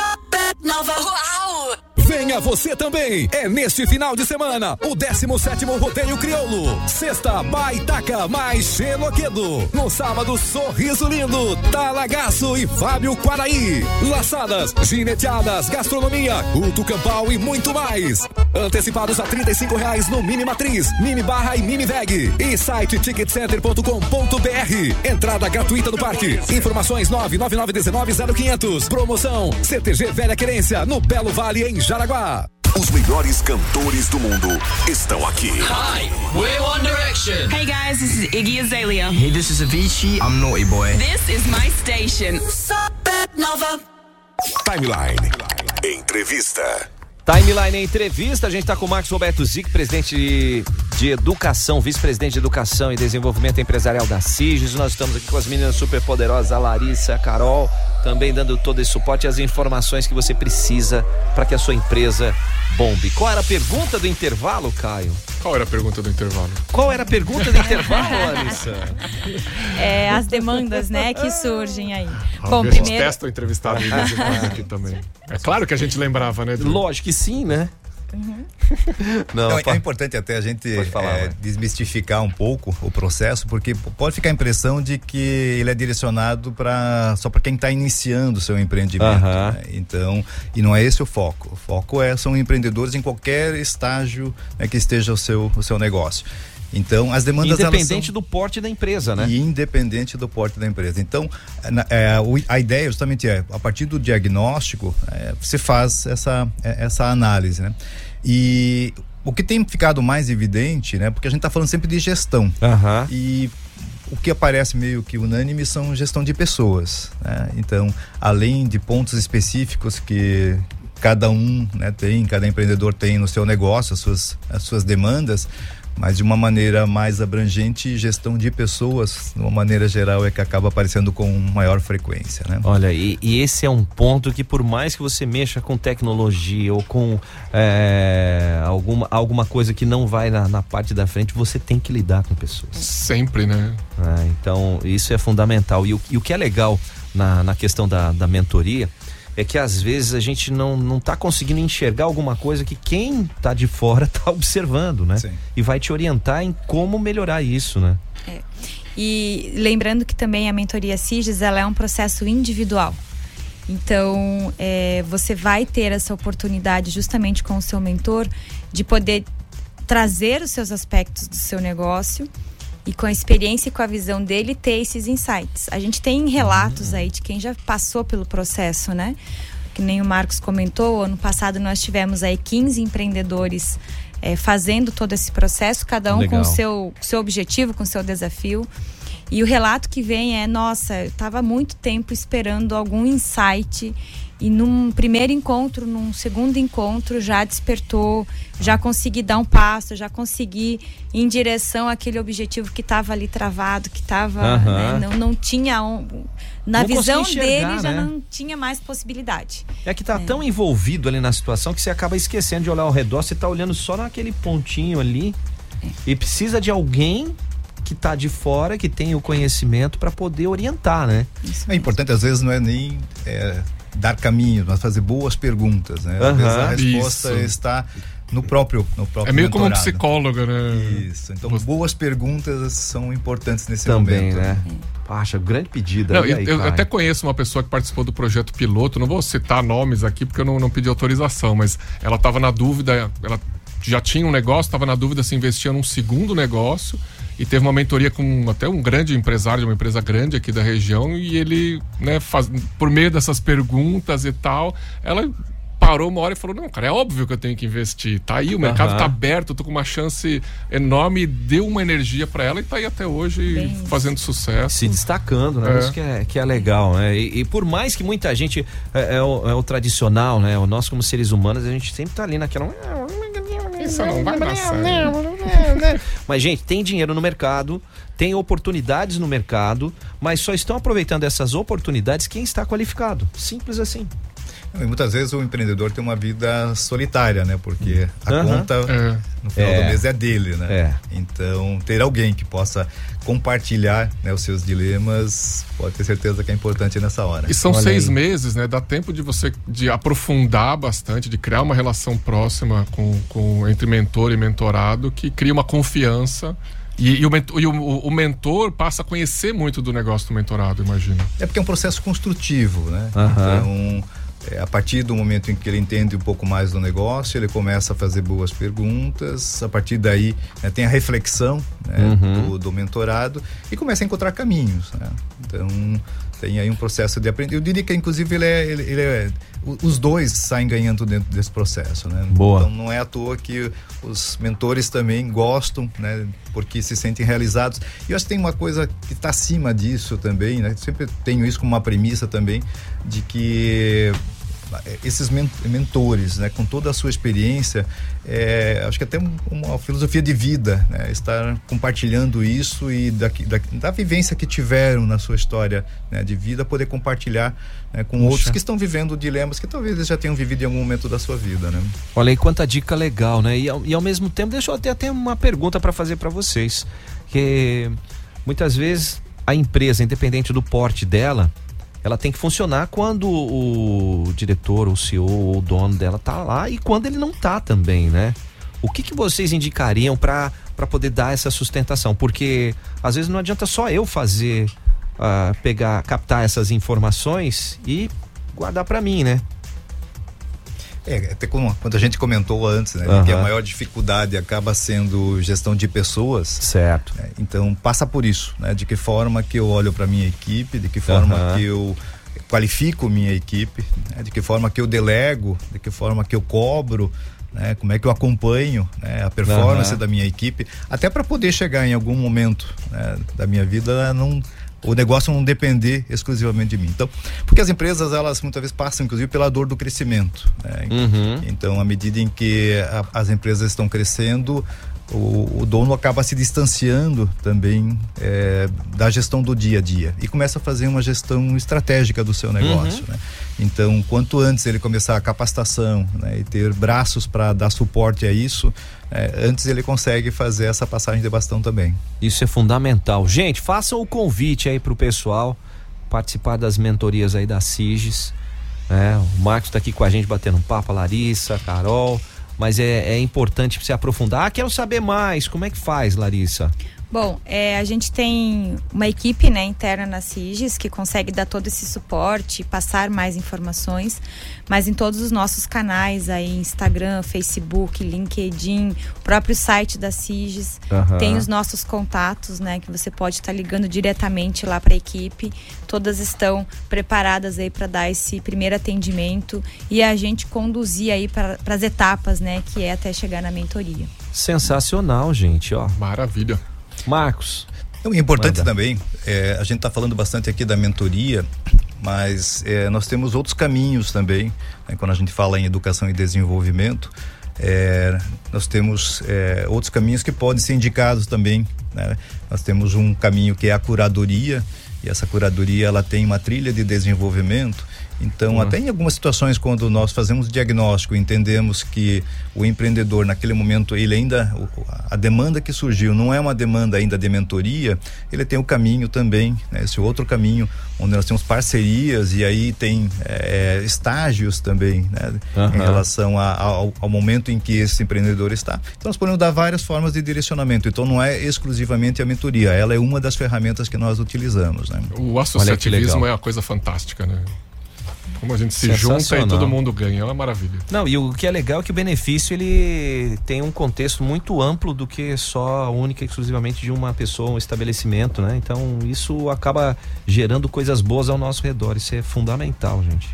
Supernova. Uau! Venha você também! É neste final de semana, o 17º Rodeio Crioulo. Sexta, Baitaca mais Xenoquedo. No sábado, Sorriso Lindo, Talagaço e Fábio Quaraí. Laçadas, gineteadas, gastronomia, culto campal e muito mais. Antecipados a 35 reais no Mini Matriz, Mini Barra e Mini Veg. E site ticketcenter.com.br. Entrada gratuita no parque. Informações 999190500. Promoção CTG Velha Querência, no Belo Vale, em Jaraguá. Os melhores cantores do mundo estão aqui. Hi, we're One Direction. Hey guys, this is Iggy Azalea. Hey, this is Avicii. I'm Naughty Boy. This is my station. Supernova. Timeline. Entrevista. Timeline em entrevista, a gente está com o Marcos Roberto Zic, presidente de, de Educação, vice-presidente de Educação e Desenvolvimento Empresarial da CIGES. Nós estamos aqui com as meninas super poderosas, a Larissa, a Carol. Também dando todo esse suporte e as informações que você precisa para que a sua empresa bombe. Qual era a pergunta do intervalo, Caio? Qual era a pergunta do intervalo? Qual era a pergunta do intervalo, Larissa? É, as demandas, né, que surgem aí. Bom, primeiro... A gente testa o entrevistado aqui também. É claro que a gente lembrava, né? Edu? Lógico que sim, né? Uhum. Não, Não, é importante até a gente falar, é, desmistificar um pouco o processo, porque pode ficar a impressão de que ele é direcionado para só para quem está iniciando o seu empreendimento. Né? Então, e não é esse o foco. O foco é são empreendedores em qualquer estágio né, que esteja o seu o seu negócio. Então, as demandas Independente são- do porte da empresa, né? e independente do porte da empresa. Então, é, a ideia justamente é, a partir do diagnóstico, é, você faz essa, é, essa análise, né? E o que tem ficado mais evidente, né? Porque a gente está falando sempre de gestão. Aham. E o que aparece meio que unânime são gestão de pessoas. né? Então, além de pontos específicos que cada um né, tem, cada empreendedor tem no seu negócio, as suas, as suas demandas, mas de uma maneira mais abrangente, gestão de pessoas, de uma maneira geral, é que acaba aparecendo com maior frequência. Né? Olha, e, e esse é um ponto que por mais que você mexa com tecnologia ou com é, alguma, alguma coisa que não vai na, na parte da frente, você tem que lidar com pessoas. Sempre, né? É, então, isso é fundamental. E o, e o que é legal na, na questão da, da mentoria é que às vezes a gente não, não tá conseguindo enxergar alguma coisa que quem tá de fora tá observando, né? E vai te orientar em como melhorar isso, né? E lembrando que também a mentoria CIGES ela é um processo individual. Então, é, você vai ter essa oportunidade justamente com o seu mentor de poder trazer os seus aspectos do seu negócio e com a experiência e com a visão dele ter esses insights. A gente tem relatos aí de quem já passou pelo processo, né? Que nem o Marcos comentou, ano passado nós tivemos aí 15 empreendedores eh, fazendo todo esse processo, cada um com Legal. o seu, seu objetivo, com o seu desafio. E o relato que vem é: nossa, eu estava muito tempo esperando algum insight. E num primeiro encontro, num segundo encontro, já despertou, já consegui dar um passo, já consegui ir em direção àquele objetivo que estava ali travado, que estava. Aham. não, não tinha. um- na Não visão dele já né? não tinha mais possibilidade. É que tá tão envolvido ali na situação que você acaba esquecendo de olhar ao redor, você tá olhando só naquele pontinho ali e precisa de alguém que tá de fora, que tem o conhecimento para poder orientar, né? É importante, às vezes, não é nem é, dar caminho, mas fazer boas perguntas, né? Às vezes a resposta Isso. está no próprio, no próprio É meio como um mentorado. psicólogo, né? Isso. Então, boas perguntas são importantes nesse Também, momento. né? Poxa, grande pedida. Não, eu, aí, eu até conheço uma pessoa que participou do projeto piloto, não vou citar nomes aqui porque eu não, não pedi autorização, mas ela estava na dúvida, ela já tinha um negócio, estava na dúvida se investia num segundo negócio e teve uma mentoria com até um grande empresário de uma empresa grande aqui da região e ele, né, faz, por meio dessas perguntas e tal, ela parou uma hora e falou: Não, cara, é óbvio que eu tenho que investir. Tá aí, o mercado Aham. tá aberto, eu tô com uma chance enorme, deu uma energia para ela e tá aí até hoje Bem fazendo sucesso. se destacando, né? É. Isso que é, que é legal, né? E, e por mais que muita gente é, é o, é o tradicional, né? O nós como seres humanos, a gente sempre tá ali naquela. Não vai dar certo. Mas, gente, tem dinheiro no mercado, tem oportunidades no mercado, mas só estão aproveitando essas oportunidades quem está qualificado. Simples assim. E muitas vezes o empreendedor tem uma vida solitária, né? Porque a Aham. conta É. no final É. do mês é dele, né? É. Então, ter alguém que possa compartilhar né, os seus dilemas, pode ter certeza que é importante nessa hora. E são Olha seis aí. meses, né? Dá tempo de você de aprofundar bastante, de criar uma relação próxima com, com entre mentor e mentorado que cria uma confiança. E, e o, mentor, e o- o mentor passa a conhecer muito do negócio do mentorado, imagino. É porque é um processo construtivo, né? Aham. Então, é, a partir do momento em que ele entende um pouco mais do negócio, ele começa a fazer boas perguntas. A partir daí, né, tem a reflexão né, Uhum. do, do mentorado e começa a encontrar caminhos. Né? Então, tem aí um processo de aprender. Eu diria que, inclusive, ele é, ele, ele é- os dois saem ganhando dentro desse processo, né? Boa. Então, não é à toa que os mentores também gostam, né? Porque se sentem realizados. E eu acho que tem uma coisa que está acima disso também, né? Sempre tenho isso como uma premissa também, de que esses men- mentores, né, com toda a sua experiência, é, acho que até um- uma filosofia de vida, né, estar compartilhando isso e daqui, da, da vivência que tiveram na sua história né, de vida, poder compartilhar né, com Puxa. outros que estão vivendo dilemas que talvez eles já tenham vivido em algum momento da sua vida, né? Olha aí quanta dica legal, né? E ao, e ao mesmo tempo, deixa eu ter até uma pergunta para fazer para vocês. Que muitas vezes a empresa, independente do porte dela, ela tem que funcionar quando o diretor, o CEO ou o dono dela tá lá e quando ele não tá também, né? O que, que vocês indicariam para poder dar essa sustentação? Porque às vezes não adianta só eu fazer, ah, pegar, captar essas informações e guardar para mim, né? É, até como, quando a gente comentou antes, né, Aham. que a maior dificuldade acaba sendo gestão de pessoas. Certo. então passa por isso, né? De que forma que eu olho para minha equipe, de que forma Aham. que eu qualifico minha equipe, né, de que forma que eu delego, de que forma que eu cobro, né, como é que eu acompanho né, a performance Aham. da minha equipe, até para poder chegar em algum momento né, da minha vida não o negócio não depender exclusivamente de mim. Então, porque as empresas elas muitas vezes passam inclusive pela dor do crescimento. né? Uhum. Então, à medida em que a- as empresas estão crescendo, o, o dono acaba se distanciando também é, da gestão do dia a dia e começa a fazer uma gestão estratégica do seu negócio. né? Então, quanto antes ele começar a capacitação né, e ter braços para dar suporte a isso, é, antes ele consegue fazer essa passagem de bastão também. Isso é fundamental. Gente, façam o convite aí pro pessoal participar das mentorias aí da SIGES. né? O Marcos tá aqui com a gente batendo um papo, a Larissa, a Carol. Mas é, é importante se aprofundar. Ah, quero saber mais. Como é que faz, Larissa? Bom, é, a gente tem uma equipe né, interna na CIGES que consegue dar todo esse suporte, passar mais informações, mas em todos os nossos canais aí, Instagram, Facebook, LinkedIn, o próprio site da CIGES, Aham. tem os nossos contatos, né, que você pode estar ligando diretamente lá para a equipe. Todas estão preparadas aí para dar esse primeiro atendimento e a gente conduzir aí para as etapas, né, que é até chegar na mentoria. Sensacional, gente, ó. Maravilha. Marcos. Então, é importante Manda. também, é, a gente está falando bastante aqui da mentoria, mas é, nós temos outros caminhos também, né, quando a gente fala em educação e desenvolvimento, é, nós temos é, outros caminhos que podem ser indicados também. né? Nós temos um caminho que é a curadoria, e essa curadoria ela tem uma trilha de desenvolvimento. Então, Uhum. até em algumas situações, quando nós fazemos diagnóstico, entendemos que o empreendedor, naquele momento, ele ainda. A demanda que surgiu não é uma demanda ainda de mentoria, ele tem o caminho também, né, esse outro caminho, onde nós temos parcerias e aí tem eh, estágios também, né, Aham. em relação a- ao, ao momento em que esse empreendedor está. Então, nós podemos dar várias formas de direcionamento. Então, não é exclusivamente a mentoria, ela é uma das ferramentas que nós utilizamos. Né? O associativismo é uma coisa fantástica, né? Como a gente se junta e todo mundo ganha, é uma maravilha. Não, e o que é legal é que o benefício ele tem um contexto muito amplo do que só única e exclusivamente de uma pessoa, um estabelecimento, né? Então isso acaba gerando coisas boas ao nosso redor. Isso é fundamental, gente.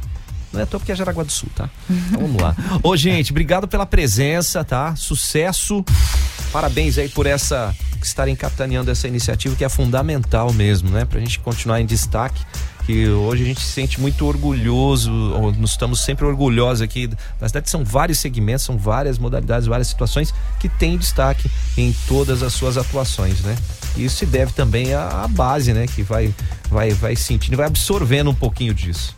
Não é à toa porque é Jaraguá do Sul, tá? Então, vamos lá. Ô, gente, obrigado pela presença, tá? Sucesso. Parabéns aí por essa estarem capitaneando essa iniciativa que é fundamental mesmo, né? Pra gente continuar em destaque que hoje a gente se sente muito orgulhoso, nós estamos sempre orgulhosos aqui. Na verdade, são vários segmentos, são várias modalidades, várias situações que têm destaque em todas as suas atuações, né? Isso se deve também à, à base, né? Que vai, vai, vai sentindo, vai absorvendo um pouquinho disso.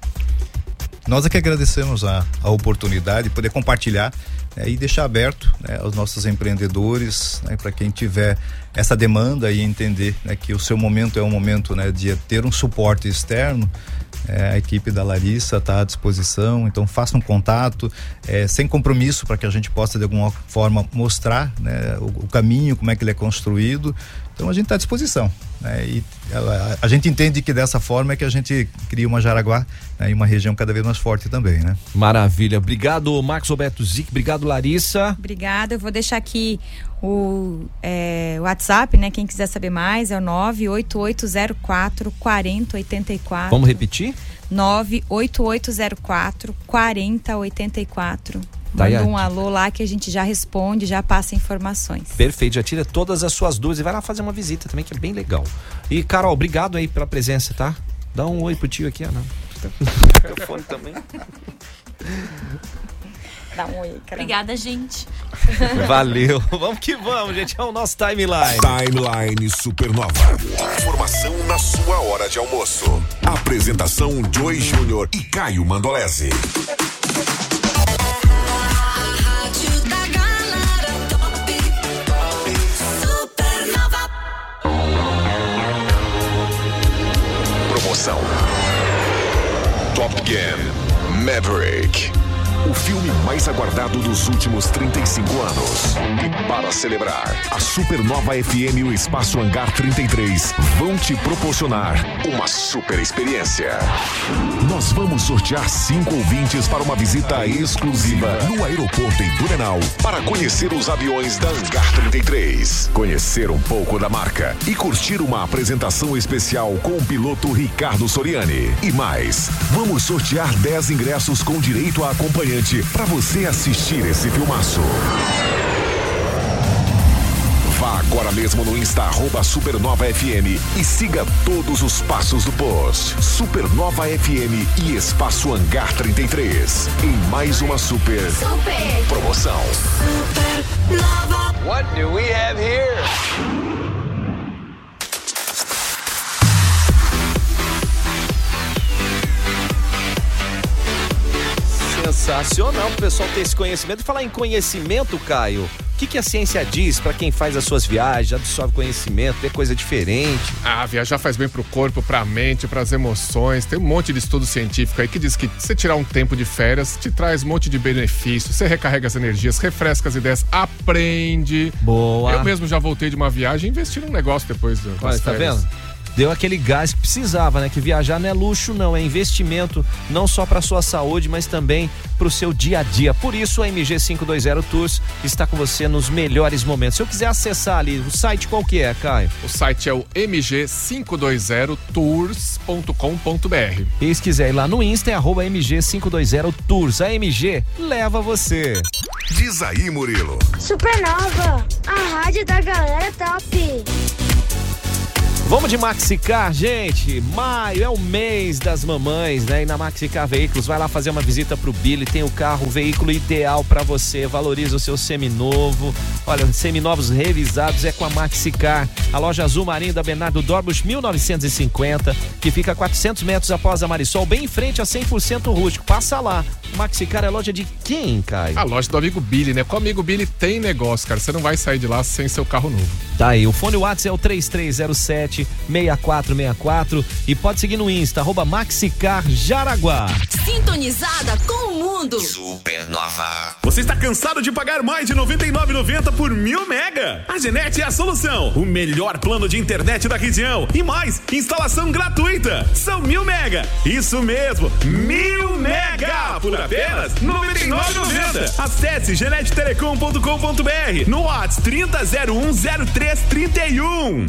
Nós é que agradecemos a, a oportunidade de poder compartilhar né, e deixar aberto né, aos nossos empreendedores, né, para quem tiver essa demanda e entender né, que o seu momento é um momento né, de ter um suporte externo. é, a equipe da Larissa está à disposição, então faça um contato, é, sem compromisso, para que a gente possa de alguma forma mostrar né, o, o caminho, como é que ele é construído. Então a gente está à disposição. Né, e ela- a, a gente entende que dessa forma é que a gente cria uma Jaraguá né, e uma região cada vez mais forte também, né? Maravilha. Obrigado, Marcos Roberto Zic. Obrigado, Larissa. Obrigada. Eu vou deixar aqui o é, WhatsApp, né? Quem quiser saber mais é o 98804 4084. Vamos repetir? 98804 4084. Manda a um alô lá que a gente já responde, já passa informações. Perfeito, já tira todas as suas dúvidas e vai lá fazer uma visita também, que é bem legal. E, Carol, obrigado aí pela presença, tá? Dá um oi pro tio aqui, ah, não. Microfone também. Dá um oi, cara. Obrigada, gente. Valeu. Vamos que vamos, gente. É o nosso timeline. Timeline Supernova. Informação na sua hora de almoço. Apresentação Joy Júnior e Caio Mandolese. Top Gun Maverick. O filme mais aguardado dos últimos 35 anos. E para celebrar, a Supernova FM e o Espaço Hangar 33 vão te proporcionar uma super experiência. Nós vamos sortear cinco ouvintes para uma visita exclusiva no aeroporto em Turenal para conhecer os aviões da Hangar 33, conhecer um pouco da marca e curtir uma apresentação especial com o piloto Ricardo Soriani. E mais, vamos sortear 10 ingressos com direito a acompanhante para você assistir esse filmaço. Vá agora mesmo no Insta arroba Supernova FM e siga todos os passos do post. Supernova FM e Espaço Hangar 33. Em mais uma super, promoção. What do we have here? Sensacional o pessoal ter esse conhecimento. E falar em conhecimento, Caio, o que, que a ciência diz para quem faz as suas viagens, absorve conhecimento, vê coisa diferente? Ah, viajar faz bem pro corpo, pra mente, pras emoções. Tem um monte de estudo científico aí que diz que você tirar um tempo de férias te traz um monte de benefícios. Você recarrega as energias, refresca as ideias, aprende. Boa. Eu mesmo já voltei de uma viagem e investi num negócio depois do- das Olha, tá férias. vendo? Deu aquele gás que precisava, né? Que viajar não é luxo, não, é investimento não só para sua saúde, mas também para o seu dia a dia. Por isso, a MG 520 Tours está com você nos melhores momentos. Se eu quiser acessar ali, o site qual que é, Caio? O site é o mg520tours.com.br. E se quiser ir lá no Insta, é arroba MG520 Tours. A MG leva você. Diz aí, Murilo. Supernova, a rádio da galera top. Vamos de Maxicar, gente. Maio é o mês das mamães, né? E na Maxicar Veículos, vai lá fazer uma visita pro Billy. Tem o carro, o veículo ideal para você. Valoriza o seu seminovo. Olha, seminovos revisados é com a Maxicar. A loja Azul Marinho da Bernardo Dorbusch 1950, que fica a 400 metros após a Marisol, bem em frente a 100% rústico. Passa lá. Maxicar é loja de quem, Caio? A loja do amigo Billy, né? Com o amigo Billy tem negócio, cara. Você não vai sair de lá sem seu carro novo. Tá aí, o fone WhatsApp é o 3307 6464 e pode seguir no Insta, arroba Maxicar Jaraguá. Sintonizada com o mundo. Supernova. Você está cansado de pagar mais de R$ 99,90 por mil mega? A Genete é a solução. O melhor plano de internet da região. E mais, instalação gratuita. São mil mega. Isso mesmo, mil mega por apenas R$ 99,90. Acesse genetetelecom.com.br no WhatsApp 30010331.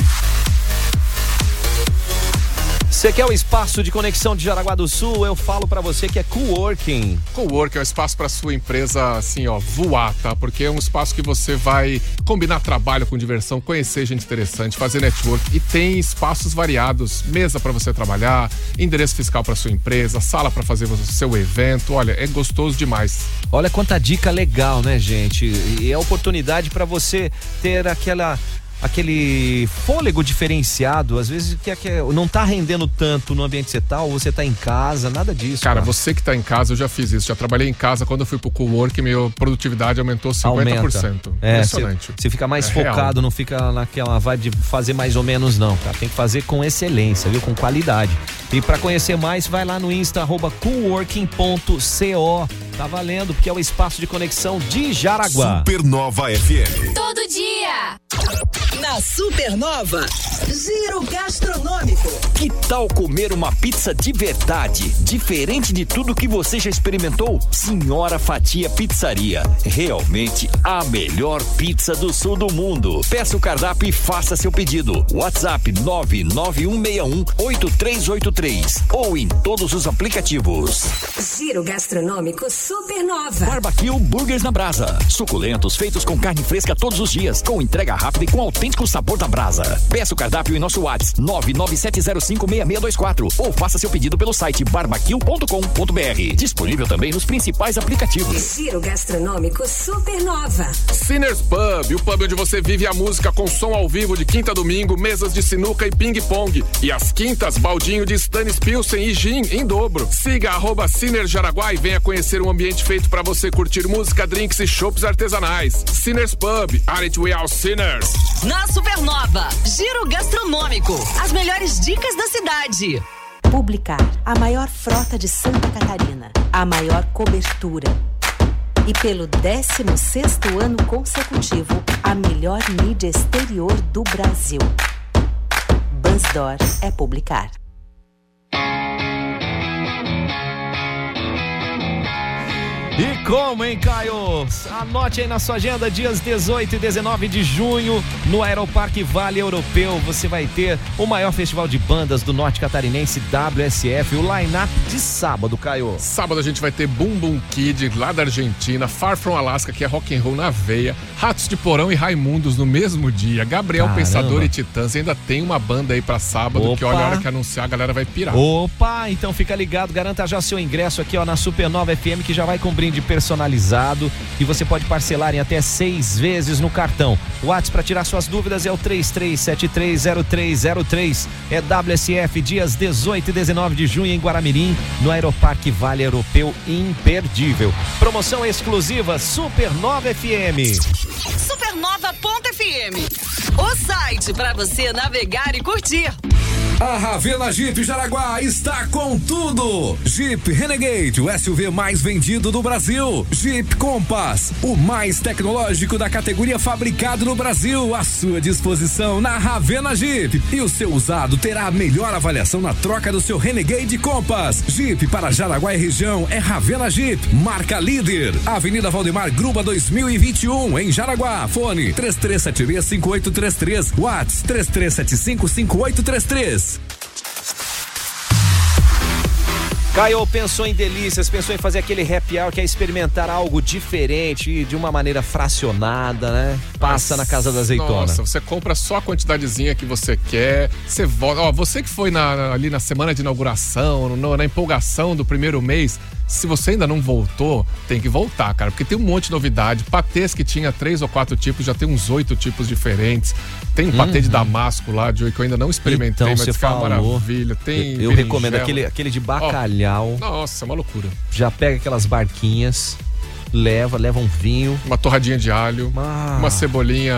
Você quer o espaço de conexão de Jaraguá do Sul? Eu falo pra você que é coworking. Cowork é um espaço para sua empresa, assim, ó, voar, tá? Porque é um espaço que você vai combinar trabalho com diversão, conhecer gente interessante, fazer network e tem espaços variados, mesa para você trabalhar, endereço fiscal para sua empresa, sala para fazer o seu evento. Olha, é gostoso demais. Olha quanta dica legal, né, gente? E é oportunidade pra você ter aquela aquele fôlego diferenciado, às vezes que, que não tá rendendo tanto no ambiente você tá, ou você tá em casa, nada disso. Cara, você que tá em casa, eu já fiz isso. Já trabalhei em casa. Quando eu fui pro cowork, minha produtividade aumentou 50%. Aumenta. É, Impressionante. Você fica mais É focado, real. não fica naquela vibe de fazer mais ou menos, não, cara. Tem que fazer com excelência, viu? Com qualidade. E pra conhecer mais, vai lá no Insta, arroba coworking.co. Tá valendo, porque é o espaço de conexão de Jaraguá. Supernova FM. Todo dia. Na Supernova, Giro Gastronômico. Que tal comer uma pizza de verdade, diferente de tudo que você já experimentou? Senhora Fatia Pizzaria, realmente a melhor pizza do sul do mundo. Peça o cardápio e faça seu pedido. WhatsApp 991618383 ou em todos os aplicativos. Giro gastronômico Supernova. Barbecue Burgers na Brasa. Suculentos, feitos com carne fresca todos os dias, com entrega rápida e com autêntico sabor da brasa. Peça o cardápio em nosso WhatsApp 997056624 ou faça seu pedido pelo site barbecue.com.br. Disponível também nos principais aplicativos. Giro gastronômico Supernova. Sinners Pub, o pub onde você vive a música com som ao vivo de quinta a domingo, mesas de sinuca e ping-pong. E às quintas, baldinho de Stannis Pilsen e gin em dobro. Siga arroba Sinners Jaraguá e venha conhecer um ambiente feito para você curtir música, drinks e chopps artesanais. Sinners Pub, Aren't We All Sinners? Na Supernova, Giro Gastronômico. As melhores dicas da cidade. Publicar, a maior frota de Santa Catarina, a maior cobertura. E pelo 16º ano consecutivo, a melhor mídia exterior do Brasil. Bansdor é publicar. E como, hein, Caio? Anote aí na sua agenda, dias 18 e 19 de junho, no Aeroparque Vale Europeu, você vai ter o maior festival de bandas do norte catarinense WSF, o line-up de sábado, Caio. Sábado a gente vai ter Boom Boom Kid, lá da Argentina, Far From Alaska, que é rock and roll na veia, Ratos de Porão e Raimundos no mesmo dia, Gabriel Caramba. Pensador e Titãs, ainda tem uma banda aí pra sábado, que Opa. olha, a hora que anunciar a galera vai pirar. Opa, então fica ligado, garanta já seu ingresso aqui ó na Supernova FM que já vai com brinde personalizado e você pode parcelar em até seis vezes no cartão. O WhatsApp para tirar suas dúvidas é o 33730303. É WSF dias 18 e 19 de junho em Guaramirim, no Aeroparque Vale Europeu imperdível. Promoção exclusiva Supernova FM. Supernova.fm. O site para você navegar e curtir. A Ravena Jeep Jaraguá está com tudo. Jeep Renegade, o SUV mais vendido do Brasil. Jeep Compass, o mais tecnológico da categoria fabricado no Brasil, à sua disposição na Ravena Jeep. E o seu usado terá a melhor avaliação na troca do seu Renegade Compass. Jeep para Jaraguá e região é Ravena Jeep, marca líder. Avenida Valdemar Gruba 2021 em Jaraguá. Fone 33765833, Whats 33755833. Caio pensou em delícias, pensou em fazer aquele happy hour, quer experimentar algo diferente, de uma maneira fracionada, né? Passa na casa da azeitona. Nossa, você compra só a quantidadezinha que você quer. Você volta. Ó, você que foi na- ali na semana de inauguração, no- na empolgação do primeiro mês, se você ainda não voltou, tem que voltar, cara, porque tem um monte de novidade. Patês que tinha três ou quatro tipos, já tem uns oito tipos diferentes. Tem um patê de Uhum. damasco lá, Joey, que eu ainda não experimentei, Então, mas você é falou. maravilha. Tem Eu, eu recomendo aquele, aquele de bacalhau. Nossa, é uma loucura. Já pega aquelas barquinhas, leva, leva um vinho. Uma torradinha de alho, Ah. uma cebolinha.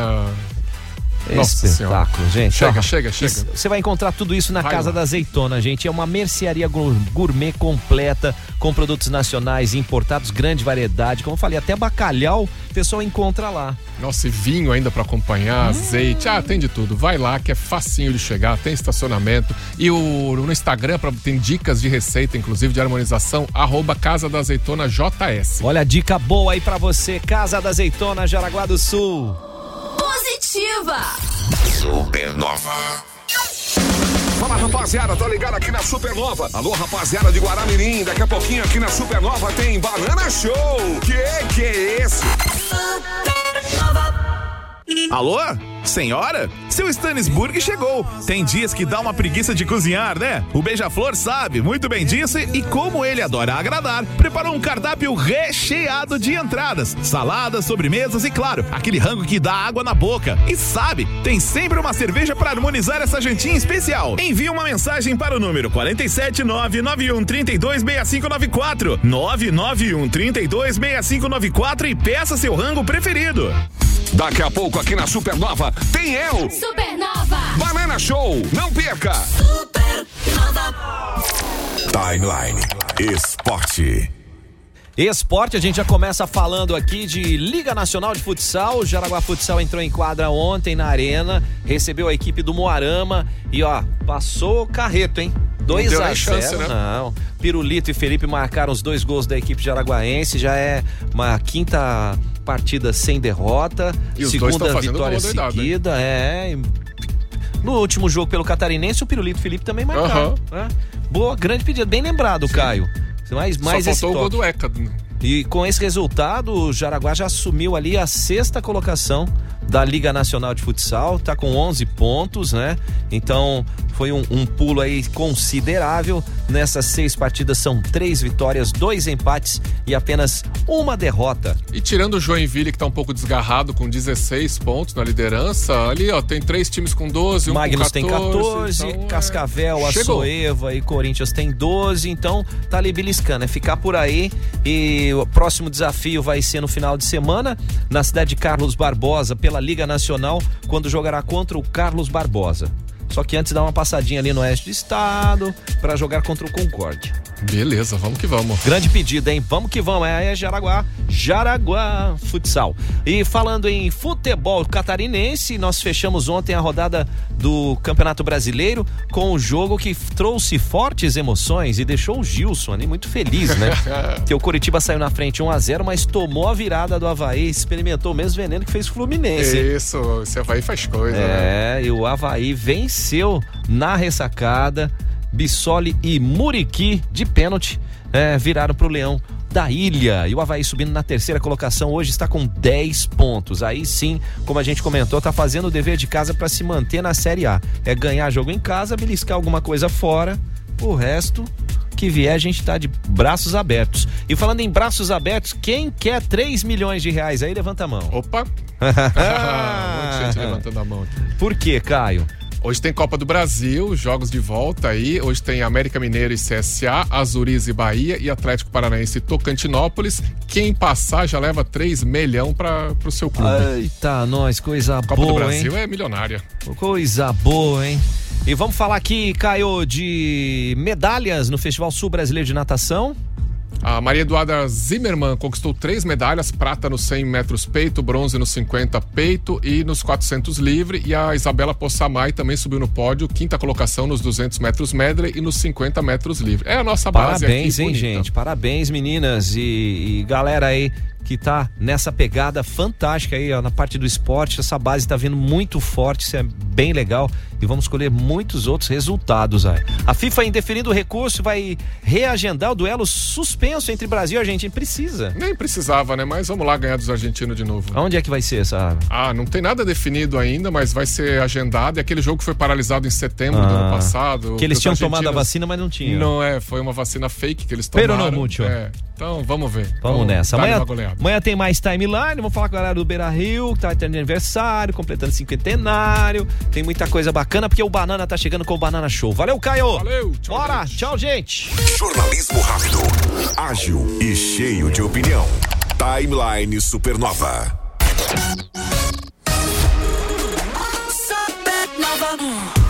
Nossa Espetáculo, gente. Chega, Ó, chega, chega. isso- Você vai encontrar tudo isso na Vai Casa lá. da Azeitona, gente. É uma mercearia gourmet completa, com produtos nacionais importados, grande variedade. Como eu falei, até bacalhau o pessoal encontra lá. Nossa, e vinho ainda pra acompanhar, Hum. azeite, ah, tem de tudo. Vai lá que é facinho de chegar, tem estacionamento. E o, no Instagram pra, tem dicas de receita, inclusive de harmonização, arroba Casa da Azeitona JS. Olha a dica boa aí pra você, Casa da Azeitona, Jaraguá do Sul. Positiva. Supernova. Fala rapaziada, tô ligado aqui na Supernova. Alô rapaziada de Guaramirim, daqui a pouquinho aqui na Supernova tem Banana Show. Que que é esse? Alô? Senhora? Seu Stanisburg chegou. Tem dias que dá uma preguiça de cozinhar, né? O Beija-Flor sabe muito bem disso e, como ele adora agradar, preparou um cardápio recheado de entradas, saladas, sobremesas e, claro, aquele rango que dá água na boca. E sabe, tem sempre uma cerveja para harmonizar essa jantinha especial. Envie uma mensagem para o número 47991326594 991326594 e peça seu rango preferido. Daqui a pouco aqui na Supernova tem eu. Supernova. Banana Show, não perca. Timeline Esporte. Esporte, a gente já começa falando aqui de Liga Nacional de Futsal. O Jaraguá Futsal entrou em quadra ontem na Arena, recebeu a equipe do Moarama e ó, passou o carreto, hein? 2 deu a nem 0 chance, né? Não. Pirulito e Felipe marcaram os dois gols da equipe jaraguaense. Já é uma quinta partida sem derrota. E segunda vitória seguida. É. No último jogo pelo Catarinense, o Pirulito e Felipe também marcaram. né? Boa, grande pedida. Bem lembrado, Caio. Mais, mais Só faltou o gol do Eca. E com esse resultado, o Jaraguá já assumiu ali a sexta colocação da Liga Nacional de Futsal, tá com 11 pontos, né? Então foi um, um pulo aí considerável. Nessas seis partidas são três vitórias, dois empates e apenas uma derrota. E tirando o Joinville, que tá um pouco desgarrado, com 16 pontos na liderança, ali, ó, tem três times com 12, um Magnus com 14. tem 14, então, é, Cascavel, chegou. Açoeva e Corinthians tem 12, então tá ali beliscando, é ficar por aí e o próximo desafio vai ser no final de semana na cidade de Carlos Barbosa pela Liga Nacional, quando jogará contra o Carlos Barbosa. Só que antes dá uma passadinha ali no oeste do estado para jogar contra o Concórdia. Beleza, vamos que vamos. Grande pedido, hein? Vamos que vamos. É, é Jaraguá, Jaraguá Futsal. E falando em futebol catarinense, nós fechamos ontem a rodada do Campeonato Brasileiro com um jogo que trouxe fortes emoções e deixou o Gilson ali muito feliz, né? que o Curitiba saiu na frente 1 a 0 mas tomou a virada do Havaí, experimentou o mesmo veneno que fez o Fluminense. Isso, esse Havaí faz coisa, né? É, e o Havaí venceu na ressacada. Bissoli e Muriqui de pênalti é, viraram pro Leão da Ilha. E o Havaí subindo na terceira colocação hoje está com 10 pontos. Aí sim, como a gente comentou, tá fazendo o dever de casa para se manter na Série A. É ganhar jogo em casa, beliscar alguma coisa fora. O resto que vier, a gente tá de braços abertos. E falando em braços abertos, quem quer 3 milhões de reais aí, levanta a mão. Opa! Muita gente levantando a mão aqui. Por quê, Caio? Hoje tem Copa do Brasil, jogos de volta aí. Hoje tem América Mineiro e CSA, Azuriz e Bahia e Atlético Paranaense e Tocantinópolis. Quem passar já leva 3 milhão para o seu clube. Eita, nós, coisa Copa boa, do Brasil hein? é milionária. Coisa boa, hein? E vamos falar aqui, Caio, de medalhas no Festival Sul Brasileiro de Natação. A Maria Eduarda Zimmermann conquistou três medalhas: prata nos 100 metros peito, bronze nos 50 peito e nos 400 livre. E a Isabela Possamay também subiu no pódio, quinta colocação nos 200 metros medley e nos 50 metros livre. É a nossa base Parabéns, aqui. hein, bonita. gente? Parabéns, meninas e, e galera aí que tá nessa pegada fantástica aí, ó, na parte do esporte. Essa base tá vindo muito forte, isso é bem legal. E vamos escolher muitos outros resultados aí. A FIFA, indeferindo o recurso, vai reagendar o duelo suspenso entre Brasil e Argentina. Precisa. Nem precisava, né? Mas vamos lá ganhar dos argentinos de novo. Onde é que vai ser essa? Ah, não tem nada definido ainda, mas vai ser agendado. E aquele jogo foi paralisado em setembro do Ah, ano passado. que eles tinham tomado a argentinos- vacina, mas não tinham. Não é, foi uma vacina fake que eles Pero tomaram. no mucho. É, então vamos ver. Vamos nessa. Amanhã, amanhã tem mais timeline. Vamos falar com a galera do Beira Rio, que tá tendo aniversário, completando cinquentenário. Tem muita coisa bacana, porque o Banana tá chegando com o Banana Show. Valeu, Caio! Valeu! Tchau, Bora! Tchau, gente! Jornalismo rápido, ágil e cheio de opinião. Timeline Supernova. Supernova.